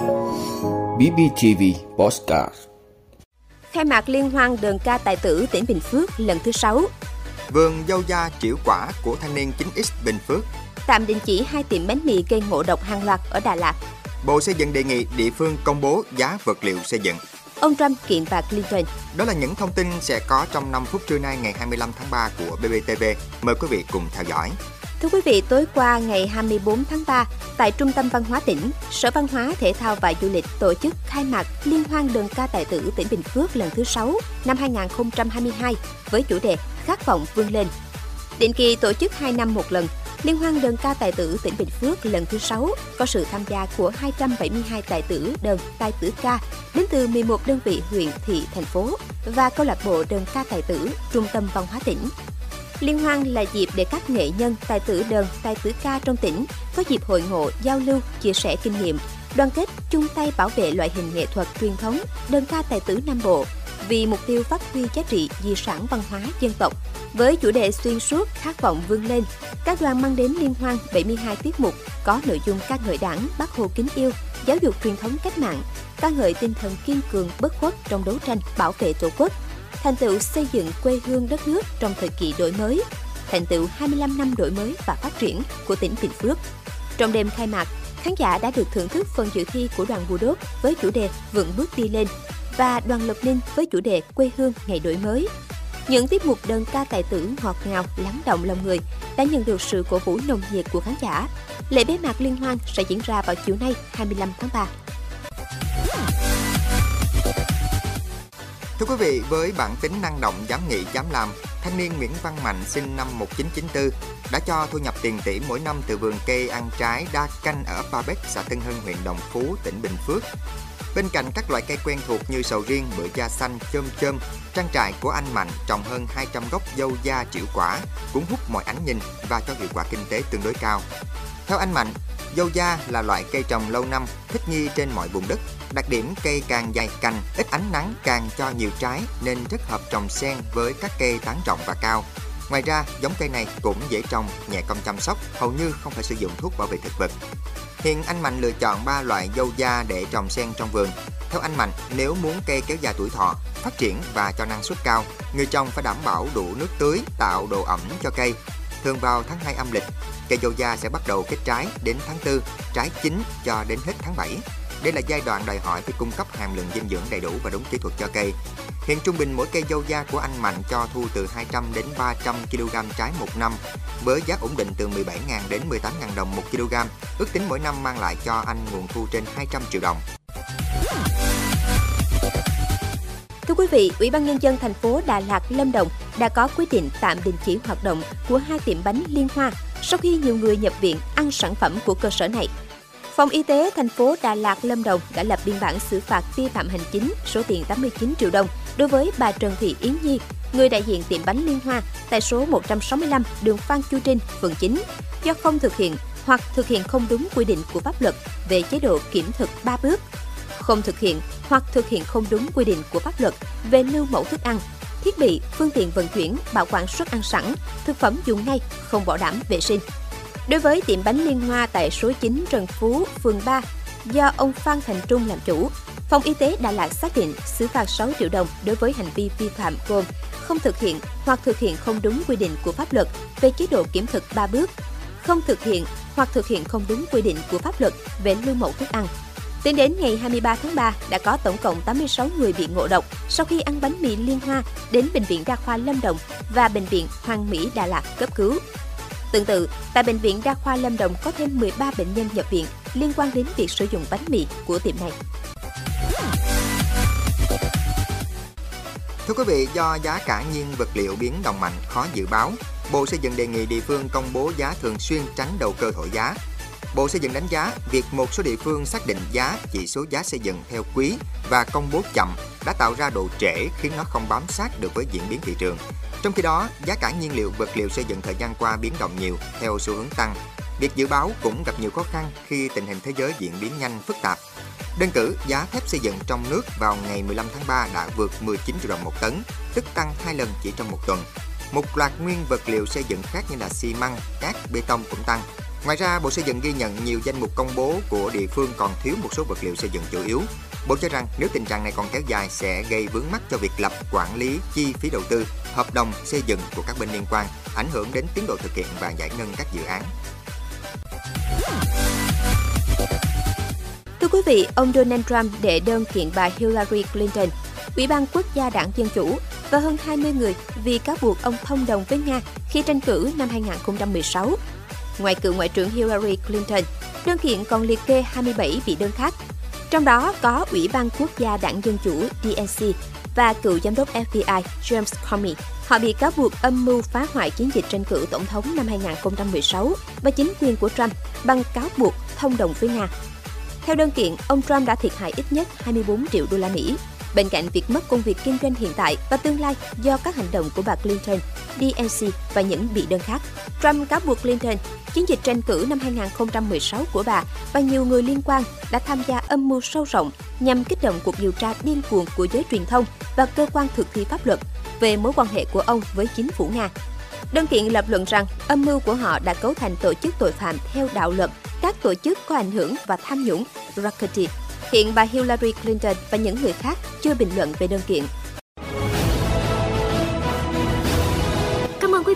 BBTV Postcard. Khai mạc liên hoan đơn ca tài tử tỉnh Bình Phước lần thứ 6 Vườn dâu da triệu quả của thanh niên 9X Bình Phước. Tạm đình chỉ hai tiệm bánh mì gây ngộ độc hàng loạt ở Đà Lạt. Bộ Xây dựng đề nghị địa phương công bố giá vật liệu xây dựng. Ông Trump kiện bà Clinton. Đó là những thông tin sẽ có trong 5 phút trưa nay ngày 25 tháng 3 của BBTV. Mời quý vị cùng theo dõi. Thưa quý vị, tối qua ngày 24 tháng 3, tại Trung tâm Văn hóa tỉnh, Sở Văn hóa, Thể thao và Du lịch tổ chức khai mạc Liên hoan đơn ca tài tử tỉnh Bình Phước lần thứ 6 năm 2022 với chủ đề Khát vọng vươn lên. Định kỳ tổ chức 2 năm một lần, Liên hoan đơn ca tài tử tỉnh Bình Phước lần thứ 6 có sự tham gia của 272 tài tử đơn tài tử ca đến từ 11 đơn vị huyện, thị, thành phố và câu lạc bộ đơn ca tài tử Trung tâm Văn hóa tỉnh. Liên hoan là dịp để các nghệ nhân, tài tử đơn, tài tử ca trong tỉnh có dịp hội ngộ, giao lưu, chia sẻ kinh nghiệm, đoàn kết chung tay bảo vệ loại hình nghệ thuật truyền thống đơn ca tài tử Nam Bộ vì mục tiêu phát huy giá trị di sản văn hóa dân tộc. Với chủ đề xuyên suốt khát vọng vươn lên, các đoàn mang đến liên hoan 72 tiết mục có nội dung ca ngợi đảng, bác Hồ kính yêu, giáo dục truyền thống cách mạng, ca ngợi tinh thần kiên cường bất khuất trong đấu tranh bảo vệ Tổ quốc, thành tựu xây dựng quê hương đất nước trong thời kỳ đổi mới, thành tựu 25 năm đổi mới và phát triển của tỉnh Bình Phước. Trong đêm khai mạc, khán giả đã được thưởng thức phần dự thi của đoàn Bù Đốt với chủ đề Vững bước đi lên và đoàn Lộc Ninh với chủ đề Quê hương ngày đổi mới. Những tiết mục đơn ca tài tử ngọt ngào, lắng động lòng người đã nhận được sự cổ vũ nồng nhiệt của khán giả. Lễ bế mạc liên hoan sẽ diễn ra vào chiều nay 25 tháng 3. Thưa quý vị, với bản tính năng động, dám nghĩ, dám làm, thanh niên Nguyễn Văn Mạnh sinh năm 1994 đã cho thu nhập tiền tỷ mỗi năm từ vườn cây ăn trái đa canh ở Ba Bét, xã Tân Hưng, huyện Đồng Phú, tỉnh Bình Phước. Bên cạnh các loại cây quen thuộc như sầu riêng, bưởi da xanh, chôm chôm, trang trại của anh Mạnh trồng hơn 200 gốc dâu da triệu quả, cũng hút mọi ánh nhìn và cho hiệu quả kinh tế tương đối cao. Theo anh Mạnh, dâu da là loại cây trồng lâu năm, thích nghi trên mọi vùng đất. Đặc điểm cây càng dài cành, ít ánh nắng càng cho nhiều trái nên rất hợp trồng xen với các cây tán rộng và cao. Ngoài ra, giống cây này cũng dễ trồng, nhẹ công chăm sóc, hầu như không phải sử dụng thuốc bảo vệ thực vật. Hiện anh Mạnh lựa chọn 3 loại dâu da để trồng xen trong vườn. Theo anh Mạnh, nếu muốn cây kéo dài tuổi thọ, phát triển và cho năng suất cao, người trồng phải đảm bảo đủ nước tưới, tạo độ ẩm cho cây. Thường vào tháng 2 âm lịch, cây dâu da sẽ bắt đầu kết trái đến tháng 4, trái chín cho đến hết tháng 7. Đây là giai đoạn đòi hỏi phải cung cấp hàm lượng dinh dưỡng đầy đủ và đúng kỹ thuật cho cây. Hiện trung bình mỗi cây dâu da của anh Mạnh cho thu từ 200 đến 300 kg trái một năm, với giá ổn định từ 17.000 đến 18.000 đồng một kg. Ước tính mỗi năm mang lại cho anh nguồn thu trên 200 triệu đồng. Thưa quý vị, Ủy ban nhân dân thành phố Đà Lạt, Lâm Đồng đã có quyết định tạm đình chỉ hoạt động của hai tiệm bánh Liên Hoa sau khi nhiều người nhập viện ăn sản phẩm của cơ sở này. Phòng Y tế thành phố Đà Lạt, Lâm Đồng đã lập biên bản xử phạt vi phạm hành chính số tiền 89 triệu đồng đối với bà Trần Thị Yến Nhi, người đại diện tiệm bánh Liên Hoa tại số 165 đường Phan Chu Trinh, phường 9, do không thực hiện hoặc thực hiện không đúng quy định của pháp luật về chế độ kiểm thực 3 bước, không thực hiện hoặc thực hiện không đúng quy định của pháp luật về lưu mẫu thức ăn, thiết bị, phương tiện vận chuyển, bảo quản suất ăn sẵn, thực phẩm dùng ngay, không bảo đảm vệ sinh. Đối với tiệm bánh Liên Hoa tại số 9 Trần Phú, phường 3, do ông Phan Thành Trung làm chủ, Phòng Y tế Đà Lạt xác định xử phạt 6 triệu đồng đối với hành vi vi phạm gồm không thực hiện hoặc thực hiện không đúng quy định của pháp luật về chế độ kiểm thực 3 bước, không thực hiện hoặc thực hiện không đúng quy định của pháp luật về lưu mẫu thức ăn. Tính đến ngày 23 tháng 3, đã có tổng cộng 86 người bị ngộ độc sau khi ăn bánh mì Liên Hoa đến Bệnh viện Đa khoa Lâm Đồng và Bệnh viện Hoàng Mỹ Đà Lạt cấp cứu. Tương tự, tại Bệnh viện Đa khoa Lâm Đồng có thêm 13 bệnh nhân nhập viện liên quan đến việc sử dụng bánh mì của tiệm này. Thưa quý vị, do giá cả nhiên vật liệu biến động mạnh, khó dự báo, Bộ Xây dựng đề nghị địa phương công bố giá thường xuyên tránh đầu cơ thổi giá. Bộ Xây dựng đánh giá việc một số địa phương xác định giá chỉ số giá xây dựng theo quý và công bố chậm đã tạo ra độ trễ khiến nó không bám sát được với diễn biến thị trường. Trong khi đó, giá cả nhiên liệu vật liệu xây dựng thời gian qua biến động nhiều theo xu hướng tăng. Việc dự báo cũng gặp nhiều khó khăn khi tình hình thế giới diễn biến nhanh phức tạp. Đơn cử, giá thép xây dựng trong nước vào ngày 15 tháng 3 đã vượt 19 triệu đồng một tấn, tức tăng 2 lần chỉ trong một tuần. Một loạt nguyên vật liệu xây dựng khác như là xi măng, cát, bê tông cũng tăng. Ngoài ra, Bộ Xây dựng ghi nhận nhiều danh mục công bố của địa phương còn thiếu một số vật liệu xây dựng chủ yếu. Bộ cho rằng nếu tình trạng này còn kéo dài sẽ gây vướng mắc cho việc lập, quản lý, chi phí đầu tư, hợp đồng xây dựng của các bên liên quan, ảnh hưởng đến tiến độ thực hiện và giải ngân các dự án. Thưa quý vị, ông Donald Trump đệ đơn kiện bà Hillary Clinton, Ủy ban Quốc gia Đảng Dân Chủ và hơn 20 người vì cáo buộc ông thông đồng với Nga khi tranh cử năm 2016. Ngoài cựu Ngoại trưởng Hillary Clinton, đơn kiện còn liệt kê 27 vị đơn khác. Trong đó có Ủy ban Quốc gia Đảng Dân Chủ DNC và cựu giám đốc FBI James Comey. Họ bị cáo buộc âm mưu phá hoại chiến dịch tranh cử tổng thống năm 2016 và chính quyền của Trump bằng cáo buộc thông đồng với Nga. Theo đơn kiện, ông Trump đã thiệt hại ít nhất 24 triệu đô la Mỹ Bên cạnh việc mất công việc kinh doanh hiện tại và tương lai do các hành động của bà Clinton, DNC và những bị đơn khác, Trump cáo buộc Clinton, chiến dịch tranh cử năm 2016 của bà và nhiều người liên quan đã tham gia âm mưu sâu rộng nhằm kích động cuộc điều tra điên cuồng của giới truyền thông và cơ quan thực thi pháp luật về mối quan hệ của ông với chính phủ Nga. Đơn kiện lập luận rằng âm mưu của họ đã cấu thành tổ chức tội phạm theo đạo luật, các tổ chức có ảnh hưởng và tham nhũng, racketeer Hiện bà Hillary Clinton và những người khác chưa bình luận về đơn kiện.